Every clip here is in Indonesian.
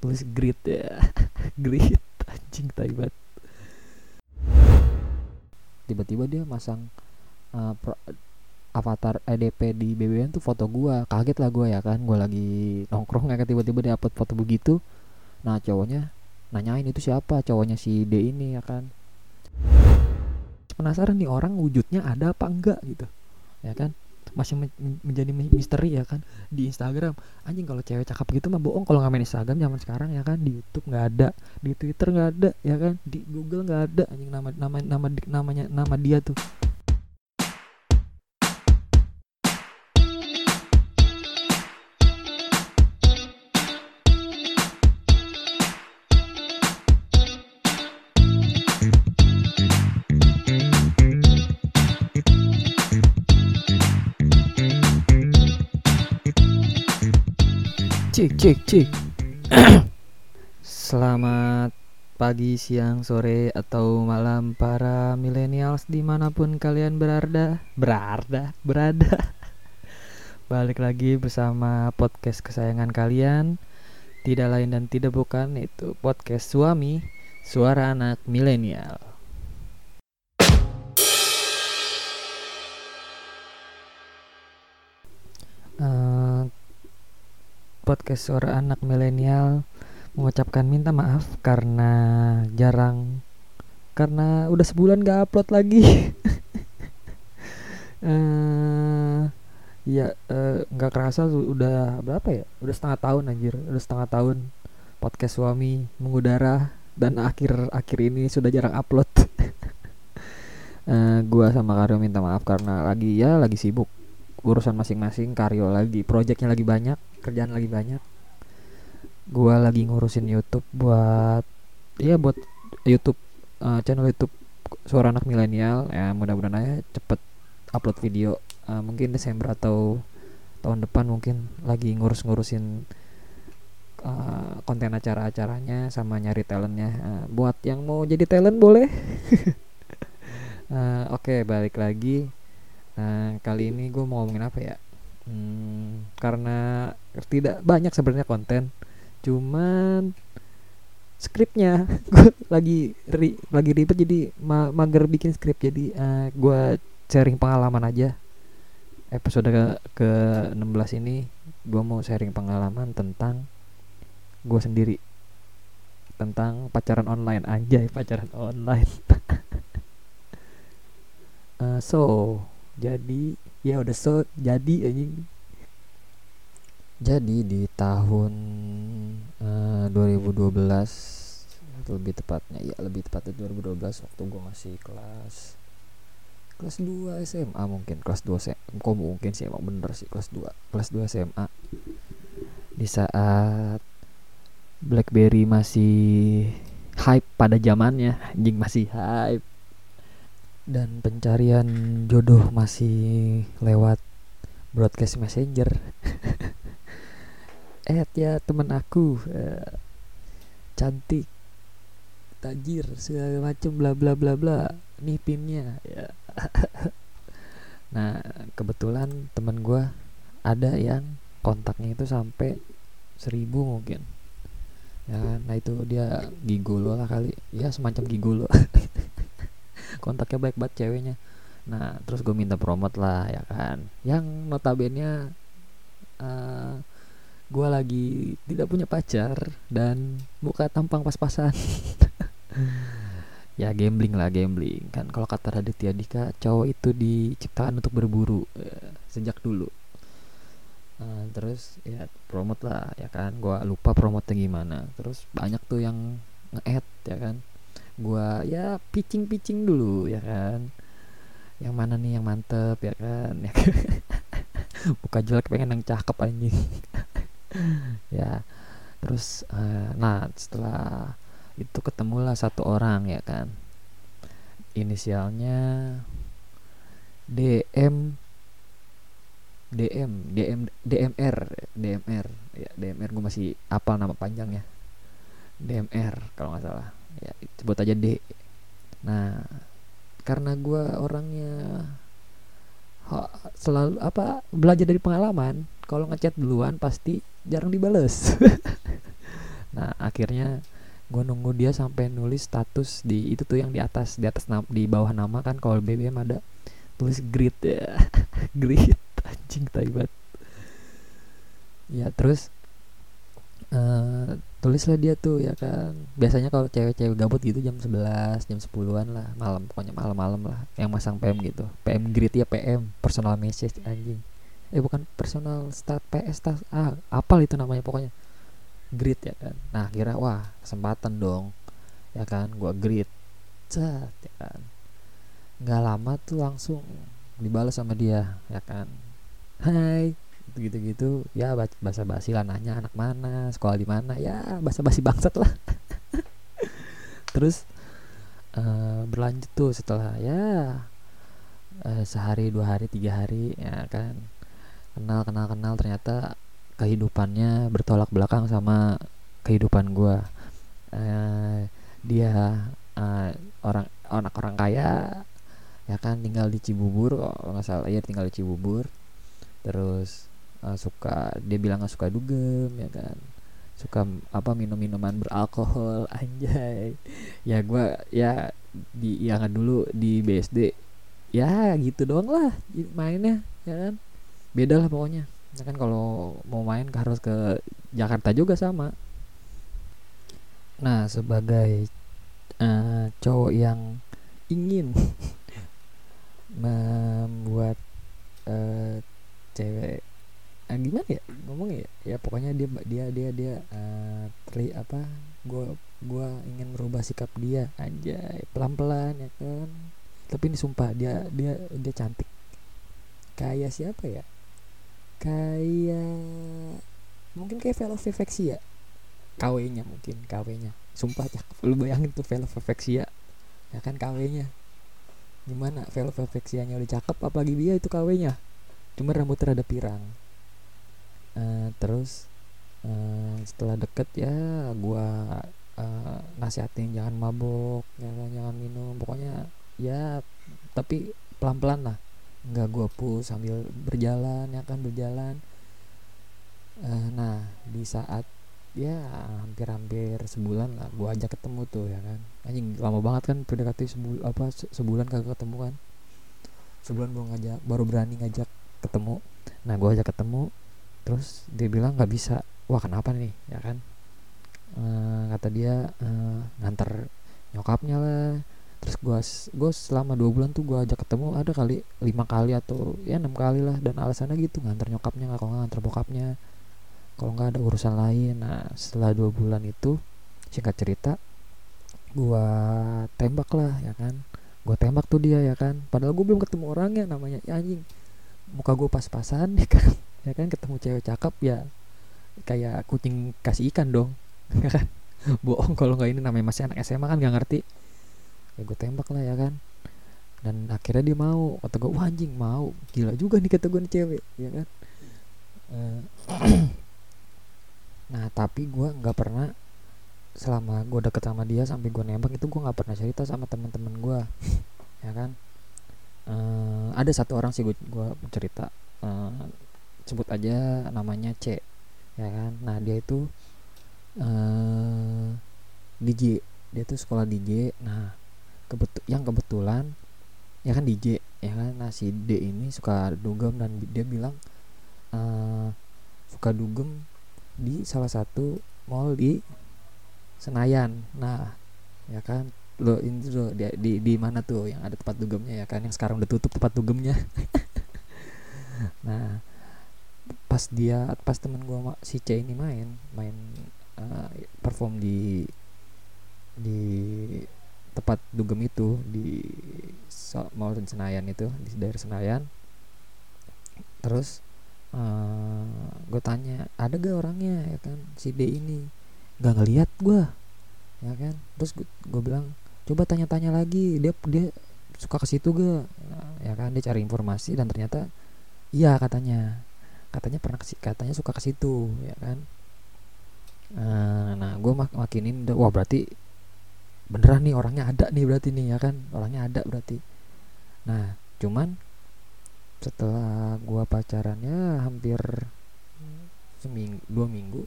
tulis grit ya. Grit anjing taibat tiba-tiba dia masang uh, pro, avatar EDP di BBM tuh foto gua. Kaget lah gua ya kan gua lagi nongkrong ya kan tiba-tiba dia upload foto begitu. Nah cowoknya nanyain itu siapa cowoknya si D ini ya kan. Penasaran nih orang wujudnya ada apa enggak gitu ya kan masih men menjadi misteri ya kan di Instagram. Anjing kalau cewek cakep gitu mah bohong kalau nggak main Instagram zaman sekarang ya kan di YouTube nggak ada di Twitter nggak ada ya kan di Google nggak ada. Anjing nama nama nama namanya nama dia tuh cik cik cik. Selamat pagi, siang, sore, atau malam para millennials di mana pun kalian berada. Berada, berada. Balik lagi bersama podcast kesayangan kalian. Tidak lain dan tidak bukan itu podcast suami Suara anak milenial podcast suara anak milenial mengucapkan minta maaf karena jarang karena udah sebulan gak upload lagi. Uh, ya nggak uh, kerasa udah berapa ya? Udah setengah tahun anjir. Udah setengah tahun podcast suami mengudara dan akhir akhir ini sudah jarang upload. Uh, gua sama Karyo minta maaf karena lagi ya lagi sibuk urusan masing-masing Karyo lagi projectnya lagi banyak kerjaan lagi banyak. Gua lagi ngurusin YouTube buat ya buat YouTube uh, channel YouTube suara anak milenial. Ya mudah-mudahan aja cepet upload video uh, mungkin Desember atau tahun depan mungkin lagi ngurus-ngurusin uh, konten acara-acaranya sama nyari talentnya. Uh, buat yang mau jadi talent boleh. Uh, oke okay, balik lagi uh, kali ini gue mau ngomongin apa ya? Hmm, karena tidak banyak sebenarnya konten cuman skripnya. Gue lagi ri, lagi ribet jadi ma mager bikin skrip. Jadi uh, eh, gue sharing pengalaman aja. Episode ke, ke 16 ini gue mau sharing pengalaman tentang gue sendiri. Tentang pacaran online. Anjay pacaran online. Uh, so jadi ya udah so jadi anjing. Jadi di tahun uh, 2012 lebih tepatnya ya lebih tepatnya 2012 waktu gue masih kelas kelas 2 SMA mungkin kelas 2 SMA kok mungkin sih emang bener sih kelas 2 kelas 2 SMA di saat BlackBerry masih hype pada zamannya anjing masih hype dan pencarian jodoh masih lewat broadcast messenger. Eh ya temen aku uh, cantik tajir segala macem bla bla bla bla. Nih pinnya ya. Nah kebetulan temen gue ada yang kontaknya itu sampai seribu mungkin. Ya nah itu dia gigolo lah kali. Ya semacam gigolo kontaknya baik banget ceweknya. Nah terus gue minta promote lah ya kan. Yang notabene uh, gue lagi tidak punya pacar dan muka tampang pas-pasan. Ya gambling lah gambling. Kan kalau kata Raditya Dika cowok itu diciptakan untuk berburu uh, sejak dulu. Uh, terus ya promote lah ya kan. Gue lupa promote gimana. Terus banyak tuh yang nge-add ya kan gue ya pitching pitching dulu ya kan. Yang mana nih yang mantep ya kan ya kan? buka jelek pengen yang cakep anjing. Ya terus uh, nah setelah itu ketemulah satu orang ya kan. Inisialnya DM DM DM DMR DMR ya DMR gue masih apal nama panjangnya DMR kalau nggak salah ya sebut aja D. Nah karena gue orangnya selalu apa belajar dari pengalaman kalau ngechat duluan pasti jarang dibales. Nah akhirnya gue nunggu dia sampai nulis status di itu tuh yang di atas di atas di bawah nama kan kalau BBM ada tulis grid ya. Grid anjing taibat. Ya terus uh, tulislah dia tuh ya kan. Biasanya kalau cewek-cewek gabut gitu jam 11 jam 10-an lah malam pokoknya malam-malam lah yang masang PM gitu. PM grid ya PM personal message anjing. Eh bukan personal start PS start ah apal itu namanya pokoknya. Grid ya kan. Nah kira wah kesempatan dong ya kan gua grid. Cat ya kan. Nggak lama tuh langsung dibalas sama dia ya kan. Hai gitu gitu ya bahasa basi lah nanya anak mana sekolah di mana ya bahasa basi bangsat lah. Terus uh, berlanjut tuh setelah ya uh, sehari dua hari tiga hari ya kan kenal kenal kenal ternyata kehidupannya bertolak belakang sama kehidupan gue uh, dia uh, orang anak orang kaya ya kan tinggal di Cibubur kalau nggak salah ya tinggal di Cibubur. Terus uh, suka dia bilang nggak suka dugem ya kan? Suka apa minum minuman beralkohol anjay. Ya gue ya di yang dulu di BSD ya gitu doang lah mainnya ya kan? Beda lah pokoknya. Ya kan kalau mau main harus ke Jakarta juga sama. Nah sebagai uh, cowok yang ingin membuat uh, cewek uh, gimana ya? Ngomongnya ya ya pokoknya dia dia dia dia uh, terli apa gue gue ingin merubah sikap dia. Aja pelan pelan ya kan. Tapi ini sumpah dia dia dia cantik. Kayak siapa ya? Kayak mungkin kayak Velovivexia KW-nya mungkin KW-nya sumpah cakep lu bayangin tuh Velovivexia ya kan KW-nya gimana Velovivexia-nya udah cakep apalagi dia itu KW-nya cuma rambutnya rada pirang uh, terus uh, setelah deket ya gua uh, nasihatin jangan mabok jangan jangan minum pokoknya ya tapi pelan pelan lah. Nggak gue push sambil berjalan ya kan berjalan. Uh, nah di saat ya hampir-hampir sebulan lah gue ajak ketemu tuh ya kan. Anjing lama banget kan PDKT sebul apa sebulan kagak ketemu kan. Sebulan gue ngajak baru berani ngajak ketemu. Nah gue ajak ketemu terus dia bilang nggak bisa. Wah kenapa nih? Ya kan? Uh, kata dia uh, nganter nyokapnya lah. Terus gue gue selama dua bulan tuh gue ajak ketemu ada kali lima kali atau ya enam kali lah. Dan alasannya gitu nganter nyokapnya nggak kalau nganter bokapnya. Kalau nggak ada urusan lain. Nah setelah dua bulan itu singkat cerita gue tembak lah ya kan? Gue tembak tuh dia ya kan? Padahal gue belum ketemu orangnya namanya. Ya anjing. Muka gue pas-pasan ya kan ya kan ketemu cewek cakep ya kayak kucing kasih ikan dong ya kan? Bohong kalau nggak ini namanya masih anak SMA kan nggak ngerti. Ya gue tembak lah ya kan? Dan akhirnya dia mau kata gue wah anjing mau. Gila juga nih kata gue nih cewek ya kan? Uh, nah tapi gue nggak pernah selama gue deket sama dia sampai gue nembak itu gue nggak pernah cerita sama teman-teman gue ya kan? Uh, ada satu orang sih gue gue cerita uh, sebut aja namanya C ya kan? Nah dia itu uh, DJ dia tuh sekolah DJ nah kebetul yang kebetulan ya kan DJ ya kan? Nah si D ini suka dugem dan dia bilang uh, suka dugem di salah satu mall di Senayan. Nah ya kan? Lo ini tuh di, di di mana tuh yang ada tempat dugemnya ya kan? Yang sekarang udah tutup tempat dugemnya. Nah pas dia pas temen gua si C ini main main uh, perform di di tempat dugem itu di Mall Senayan itu di daerah Senayan. Terus uh, eh, gue tanya ada gak orangnya? Ya kan si D ini. Nggak ngeliat gue ya kan terus gue bilang coba tanya-tanya lagi dia dia suka ke situ gak? Ya kan dia cari informasi dan ternyata iya katanya katanya pernah katanya suka ke situ ya kan? Uh, nah gue mak makinin wah berarti beneran nih orangnya ada nih berarti nih ya kan? Orangnya ada berarti. Nah cuman setelah gua pacarannya hampir seminggu dua minggu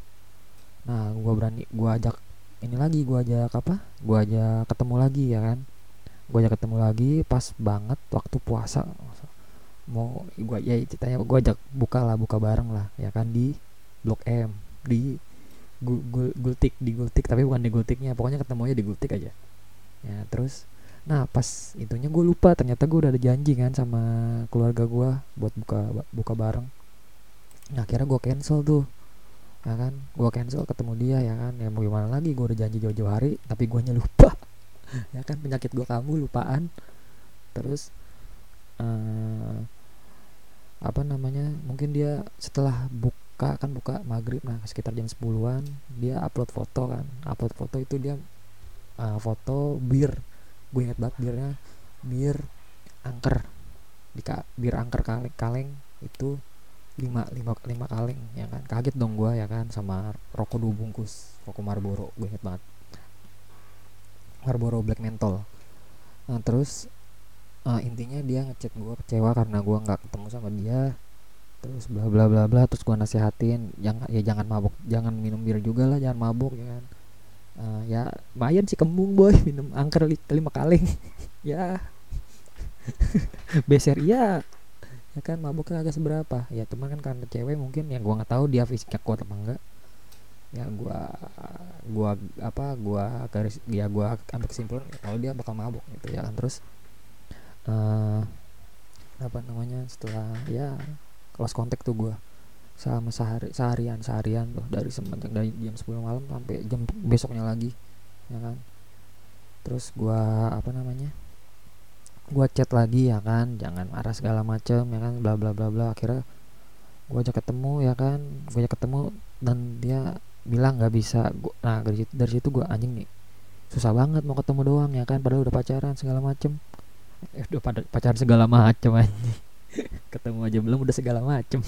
nah gue berani gue ajak ini lagi gue ajak apa? Gue ajak ketemu lagi ya kan? Gue ajak ketemu lagi pas banget waktu puasa mau gue ya ceritanya gue ajak buka lah buka bareng lah ya kan di blok M di gultik di gultik tapi bukan di gultiknya pokoknya ketemunya di gultik aja. Ya terus nah pas itunya gue lupa ternyata gue udah ada janji kan sama keluarga gue buat buka buka bareng. Nah akhirnya gue cancel tuh ya kan gue cancel ketemu dia ya kan ya mau gimana lagi gue udah janji jauh-jauh hari tapi gue lupa ya kan penyakit gue kamu lupaan. Terus uh, apa namanya mungkin dia setelah buka kan buka maghrib nah sekitar jam 10-an dia upload foto kan. Upload foto itu dia uh, foto bir. Gue inget banget birnya bir angker. Di bir angker kaleng kaleng itu lima lima lima kaleng ya kan. Kaget dong gue ya kan sama rokok dua bungkus rokok Marlboro gue inget banget. Marlboro Black Menthol. Nah terus uh, intinya dia ngechat gue kecewa karena gue nggak ketemu sama dia. Terus bla bla bla bla terus gue nasihatin jangan ya jangan mabuk jangan minum bir juga lah jangan mabuk ya kan. Uh, ya lumayan sih kembung boy minum angker li lima kaleng. Ya. Beser iya. Ya kan mabuknya agak seberapa. Ya cuman kan karena cewek mungkin yang gua nggak tahu dia fisiknya kuat apa enggak. Ya gua gua apa gua garis ya gua ambil kesimpulan kalau dia bakal mabuk gitu ya kan. Terus uh, apa namanya setelah ya kelas kontak tuh gua. Selama sehari seharian seharian tuh dari semenjak dari jam 10 malam sampai jam besoknya lagi ya kan. Terus gua apa namanya gua chat lagi ya kan. Jangan marah segala macem ya kan bla bla bla bla. Akhirnya gua ajak ketemu ya kan. Gua ajak ketemu dan dia bilang nggak bisa. Gua, nah dari situ dari situ gua anjing nih susah banget mau ketemu doang ya kan. Padahal udah pacaran segala macem eh, udah pada pacaran segala macem anjing. Ketemu aja belum udah segala macem.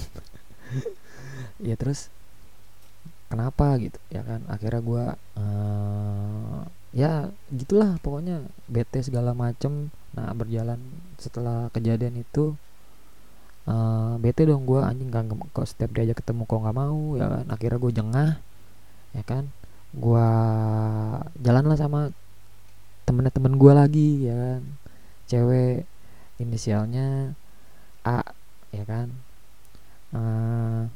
Ya terus kenapa gitu ya kan? Akhirnya gue uh, ya gitulah pokoknya bete segala macem. Nah berjalan setelah kejadian itu uh, bete dong gue anjing kan kok setiap dia aja ketemu kok nggak mau ya kan? Akhirnya gue jengah ya kan? Gue jalan lah sama temennya temen gue lagi ya kan cewek inisialnya A ya kan? Uh,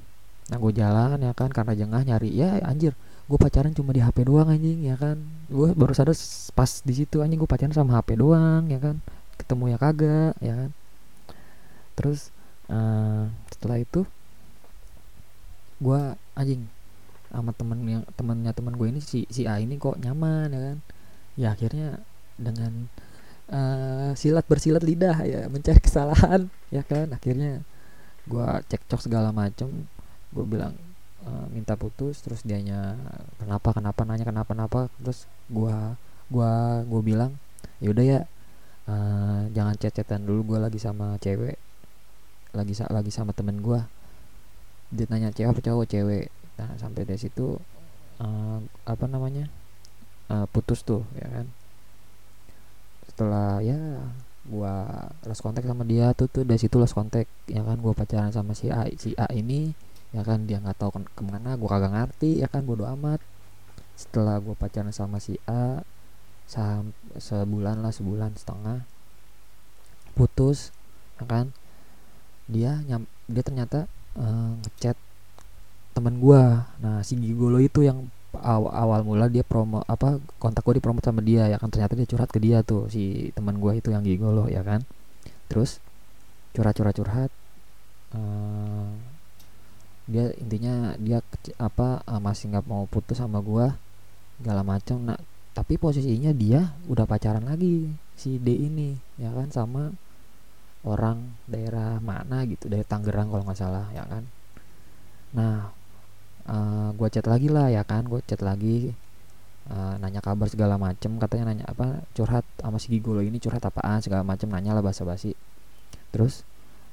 nah gue jalan ya kan? Karena jengah nyari ya anjir gue pacaran cuma di HP doang anjing ya kan? Gue baru sadar pas di situ anjing gue pacaran sama HP doang ya kan? Ketemu ya kagak ya kan? Terus uh, setelah itu gue anjing sama temen yang temennya temen gue ini si si A ini kok nyaman ya kan? Ya akhirnya dengan uh, silat bersilat lidah ya mencari kesalahan ya kan? Akhirnya gue cekcok segala macem gue bilang uh, minta putus terus dianya kenapa kenapa? Nanya kenapa kenapa? Terus gue gua gue bilang yaudah ya uh, jangan cecetan dulu gue lagi sama cewek lagi sa lagi sama temen gue dia nanya cewek apa cowok? Cewek. Nah sampai dari situ uh, apa namanya uh, putus tuh ya kan setelah ya gua lost kontak sama dia tuh tuh dari situ lost kontak ya kan. Gua pacaran sama si A si A ini ya kan. Dia nggak tahu ke ke mana gue kagak ngerti ya kan. Bodo amat. Setelah gue pacaran sama si A sam sebulan lah sebulan setengah putus ya kan. Dia nyam dia ternyata uh, ngechat teman gue nah si Gigolo itu yang awal, awal mula dia promo apa kontak gue dipromot sama dia ya kan? Ternyata dia curhat ke dia tuh si teman gue itu yang Gigolo ya kan? Terus curhat curhat curhat uh, dia intinya dia apa uh, masih nggak mau putus sama gua segala macam nah tapi posisinya dia udah pacaran lagi si D ini ya kan? Sama orang daerah mana gitu dari Tangerang kalau nggak salah ya kan? Nah uh, gua chat lagi lah ya kan? Gua chat lagi uh, nanya kabar segala macem. Katanya nanya apa curhat sama si Gigolo ini curhat apaan segala macem nanya lah basa-basi. Terus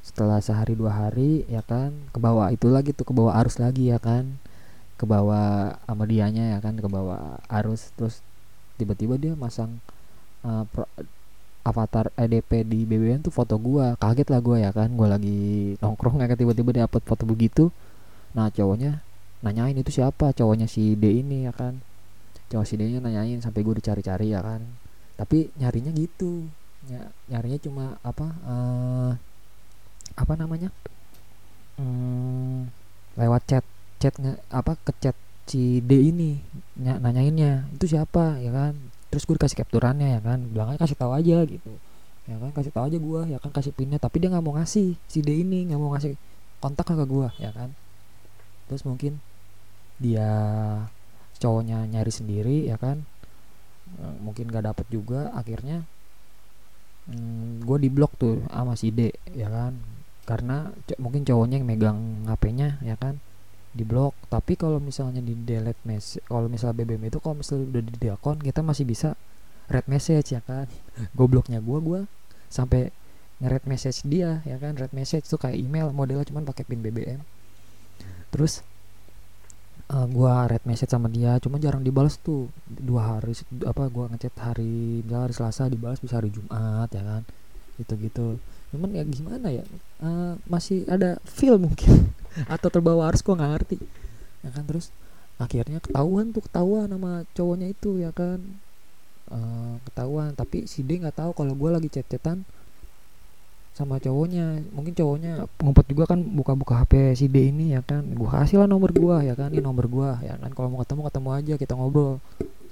setelah sehari dua hari ya kan ke bawah itu lagi tuh ke bawah arus lagi ya kan? Ke bawah sama dianya ya kan? Ke bawah arus. Terus tiba-tiba dia masang uh, pro, avatar EDP di BBM tuh foto gua. Kaget lah gua ya kan? Gua lagi nongkrong ya kan? Tiba-tiba dia upload foto begitu. Nah cowoknya nanyain itu siapa cowoknya si D ini ya kan? Cowok si D nya nanyain sampai gue dicari-cari ya kan? Tapi nyarinya gitu. Ny nyarinya cuma apa uh, apa namanya? Hmm, lewat chat chat apa ke chat si D ini ny nanyainnya itu siapa? Ya kan? Terus gue dikasih capturannya ya kan? Bilangnya kasih tahu aja gitu. Ya kan? Kasih tahu aja gue ya kan? Kasih pinnya tapi dia nggak mau ngasih si D ini nggak mau ngasih kontak ke gue ya kan terus mungkin dia cowoknya nyari sendiri ya kan? Eh, mungkin gak dapet juga akhirnya hmm, gue diblok tuh sama si D ya kan? Karena mungkin cowoknya yang megang HP-nya ya kan? Diblok tapi kalau misalnya di delete message kalau misalnya BBM itu kalau misalnya udah di akun kita masih bisa red message ya kan? Gobloknya gue gue sampai nge message dia ya kan? Red message tuh kayak email modelnya cuman pakai pin BBM terus uh, gua red message sama dia cuma jarang dibalas tuh. Dua hari apa gua ngechat hari misalnya hari Selasa dibalas bisa hari Jumat ya kan? Gitu gitu cuman ya gimana ya uh, masih ada feel mungkin. Atau terbawa arus gua nggak ngerti. Ya kan terus akhirnya ketahuan tuh ketahuan sama cowoknya itu ya kan? Uh, ketahuan. Tapi si D nggak tahu kalau gue lagi chat-chatan sama cowoknya mungkin cowoknya ngumpet juga kan buka-buka HP si D ini ya kan. Gue kasih lah nomor gue ya kan? Ini nomor gue ya kan? Kalau mau ketemu ketemu aja kita ngobrol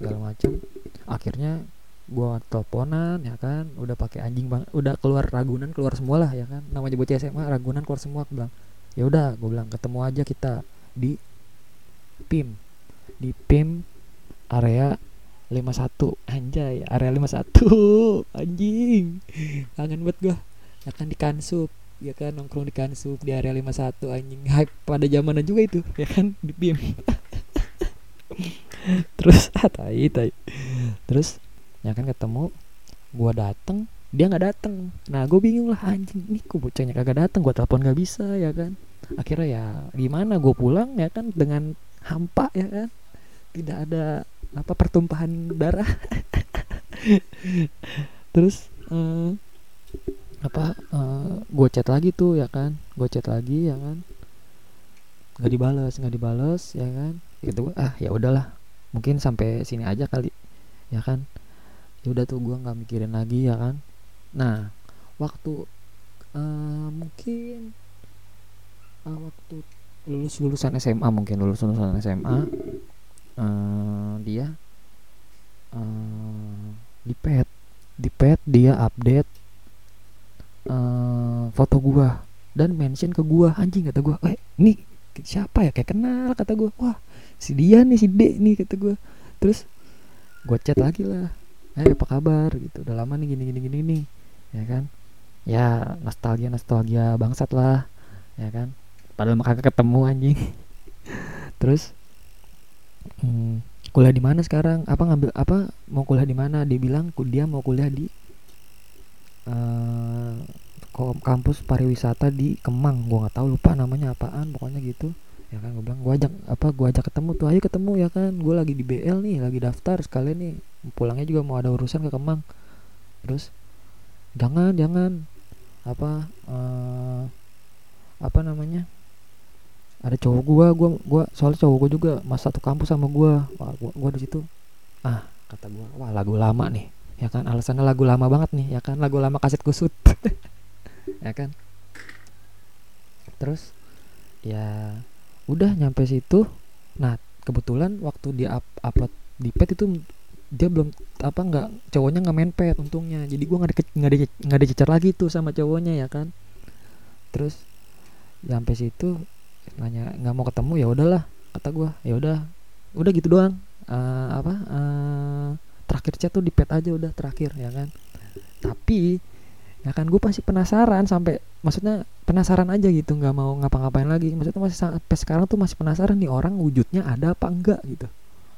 segala macam akhirnya gue teleponan ya kan? Udah pakai anjing bang udah keluar ragunan keluar semua lah ya kan? Namanya bocah SMA ragunan keluar semua aku bilang ya udah gue bilang ketemu aja kita di PIM di PIM area 51 anjay area 51 anjing. Kangen banget gua ya kan di Kansup ya kan? Nongkrong di Kansup di area 51 anjing. Hype pada zamannya juga itu ya kan? Di BIM terus ah, tai tai. Terus ya kan ketemu gua dateng dia nggak dateng. Nah gue bingung lah anjing nih kok bocahnya kagak dateng? Gua telepon nggak bisa ya kan? Akhirnya ya gimana gue pulang ya kan? Dengan hampa ya kan? Tidak ada apa pertumpahan darah. Terus uh, apa uh, eh, gue chat lagi tuh ya kan? Gue chat lagi ya kan? Nggak dibales nggak dibales ya kan? Gitu ah ya udahlah. Mungkin sampai sini aja kali ya kan? Ya udah tuh gue nggak mikirin lagi ya kan? Nah waktu uh, mungkin uh, waktu lulus lulusan SMA mungkin lulus lulusan SMA uh, dia uh, di pet di pet dia update uh, foto gua dan mention ke gua. Anjing kata gua eh ini siapa ya? Kayak kenal kata gua. Wah si dia nih si D nih kata gua. Terus gua chat lagi lah. Eh apa kabar? Gitu. Udah lama nih gini gini gini nih ya kan? Ya nostalgia nostalgia bangsat lah. Ya kan? Padahal kagak ketemu anjing. Terus hmm, kuliah di mana sekarang? Apa ngambil apa mau kuliah di mana? Dia bilang dia mau kuliah di uh, kampus pariwisata di Kemang. Gua nggak tahu lupa namanya apaan pokoknya gitu. Ya kan gue bilang gue ajak apa gue ajak ketemu tuh ayo ketemu ya kan. Gue lagi di BL nih lagi daftar sekalian nih. Pulangnya juga mau ada urusan ke Kemang. Terus jangan jangan. Apa uh, apa namanya? Ada cowok gua gua gua soalnya cowok gua juga mas satu kampus sama gua. Wah, gua gua di situ. Ah kata gua wah lagu lama nih ya kan alasannya lagu lama banget nih ya kan? Lagu lama kaset kusut. Ya kan? Terus ya udah nyampe situ. Nah kebetulan waktu dia up, upload di pet itu dia belum apa nggak cowoknya nggak main pet untungnya. Jadi gua nggak di nggak di nggak lagi tuh sama cowoknya ya kan? Terus sampai situ nanya nggak mau ketemu ya udahlah kata gue ya udah udah gitu doang. Uh, apa uh, terakhir chat tuh di pet aja udah terakhir ya kan? Tapi ya kan gue pasti penasaran sampai maksudnya penasaran aja gitu nggak mau ngapa-ngapain lagi. Maksudnya masih sampai sekarang tuh masih penasaran nih orang wujudnya ada apa enggak gitu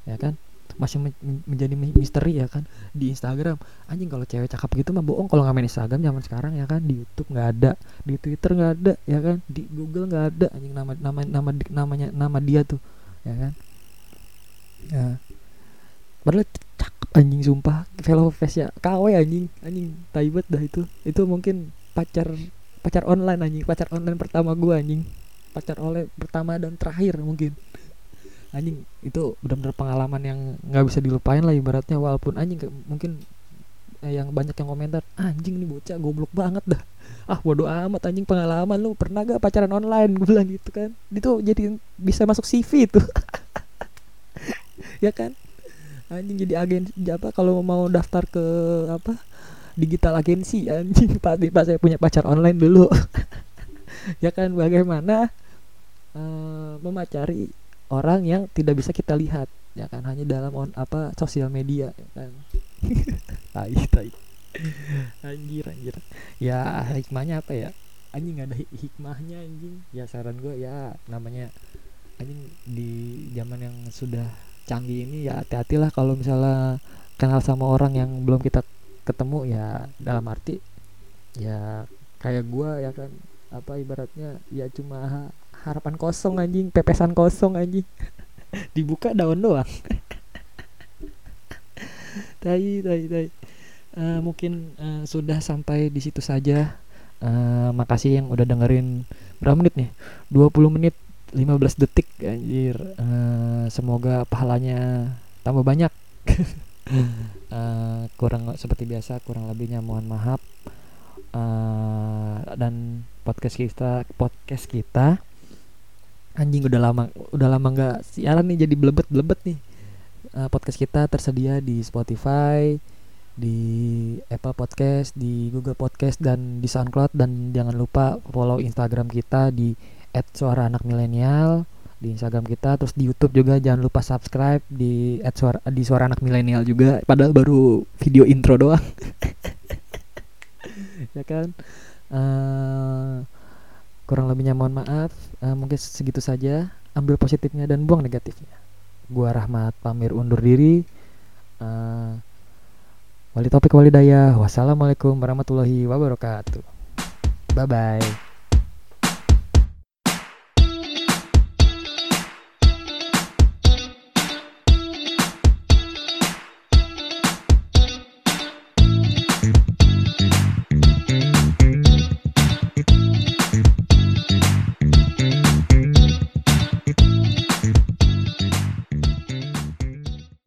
ya kan? Masih men menjadi misteri ya kan? Di Instagram. Anjing kalau cewek cakep gitu mah bohong. Kalau nggak main Instagram zaman sekarang ya kan? Di YouTube nggak ada di Twitter nggak ada ya kan? Di Google nggak ada. Anjing nama nama nama namanya nama dia tuh ya kan? Ya. Padahal cakep anjing sumpah. Fellow face ya KW anjing. Anjing taibet dah itu. Itu mungkin pacar pacar online anjing. Pacar online pertama gua anjing. Pacar oleh pertama dan terakhir mungkin. Anjing itu benar-benar pengalaman yang nggak bisa dilupain lah ibaratnya. Walaupun anjing mungkin eh, yang banyak yang komentar anjing nih bocah goblok banget dah. Ah bodo amat anjing pengalaman lu. Pernah gak pacaran online? Gue bilang gitu kan. Itu jadi bisa masuk CV itu. Ya kan anjing jadi agen apa? Kalau mau daftar ke apa? Digital agensi anjing. Pasti pas saya punya pacar online dulu. Ya kan bagaimana uh, memacari orang yang tidak bisa kita lihat. Ya kan hanya dalam on apa sosial media ya kan. Tai tai. Anjir anjir. Ya hikmahnya apa ya? Anjing ada hikmahnya anjing. Ya saran gue ya namanya anjing di zaman yang sudah canggih ini ya hati-hatilah kalau misalnya kenal sama orang yang belum kita ketemu ya dalam arti ya kayak gue ya kan. Apa ibaratnya ya cuma harapan kosong anjing pepesan kosong anjing. Dibuka daun doang. Tai tai tai. Uh, mungkin uh, sudah sampai di situ saja. Uh, makasih yang udah dengerin berapa menit nih? 20 menit 15 detik anjir. Uh, semoga pahalanya tambah banyak. Uh, kurang seperti biasa kurang lebihnya mohon maaf. Uh, dan podcast kita podcast kita anjing udah lama udah lama nggak siaran nih jadi belebet belebet nih. Uh, podcast kita tersedia di Spotify di Apple Podcast, di Google Podcast dan di SoundCloud. Dan jangan lupa follow Instagram kita di @suara_anak_milenial di Instagram kita terus di YouTube juga. Jangan lupa subscribe di @suara di suara anak milenial juga. Padahal baru video intro doang. Ya kan? Uh, kurang lebihnya mohon maaf. Uh, mungkin segitu saja. Ambil positifnya dan buang negatifnya. Gua Rahmat pamir undur diri. Uh, Wali topik wali daya. Wassalamualaikum warahmatullahi wabarakatuh. Bye bye.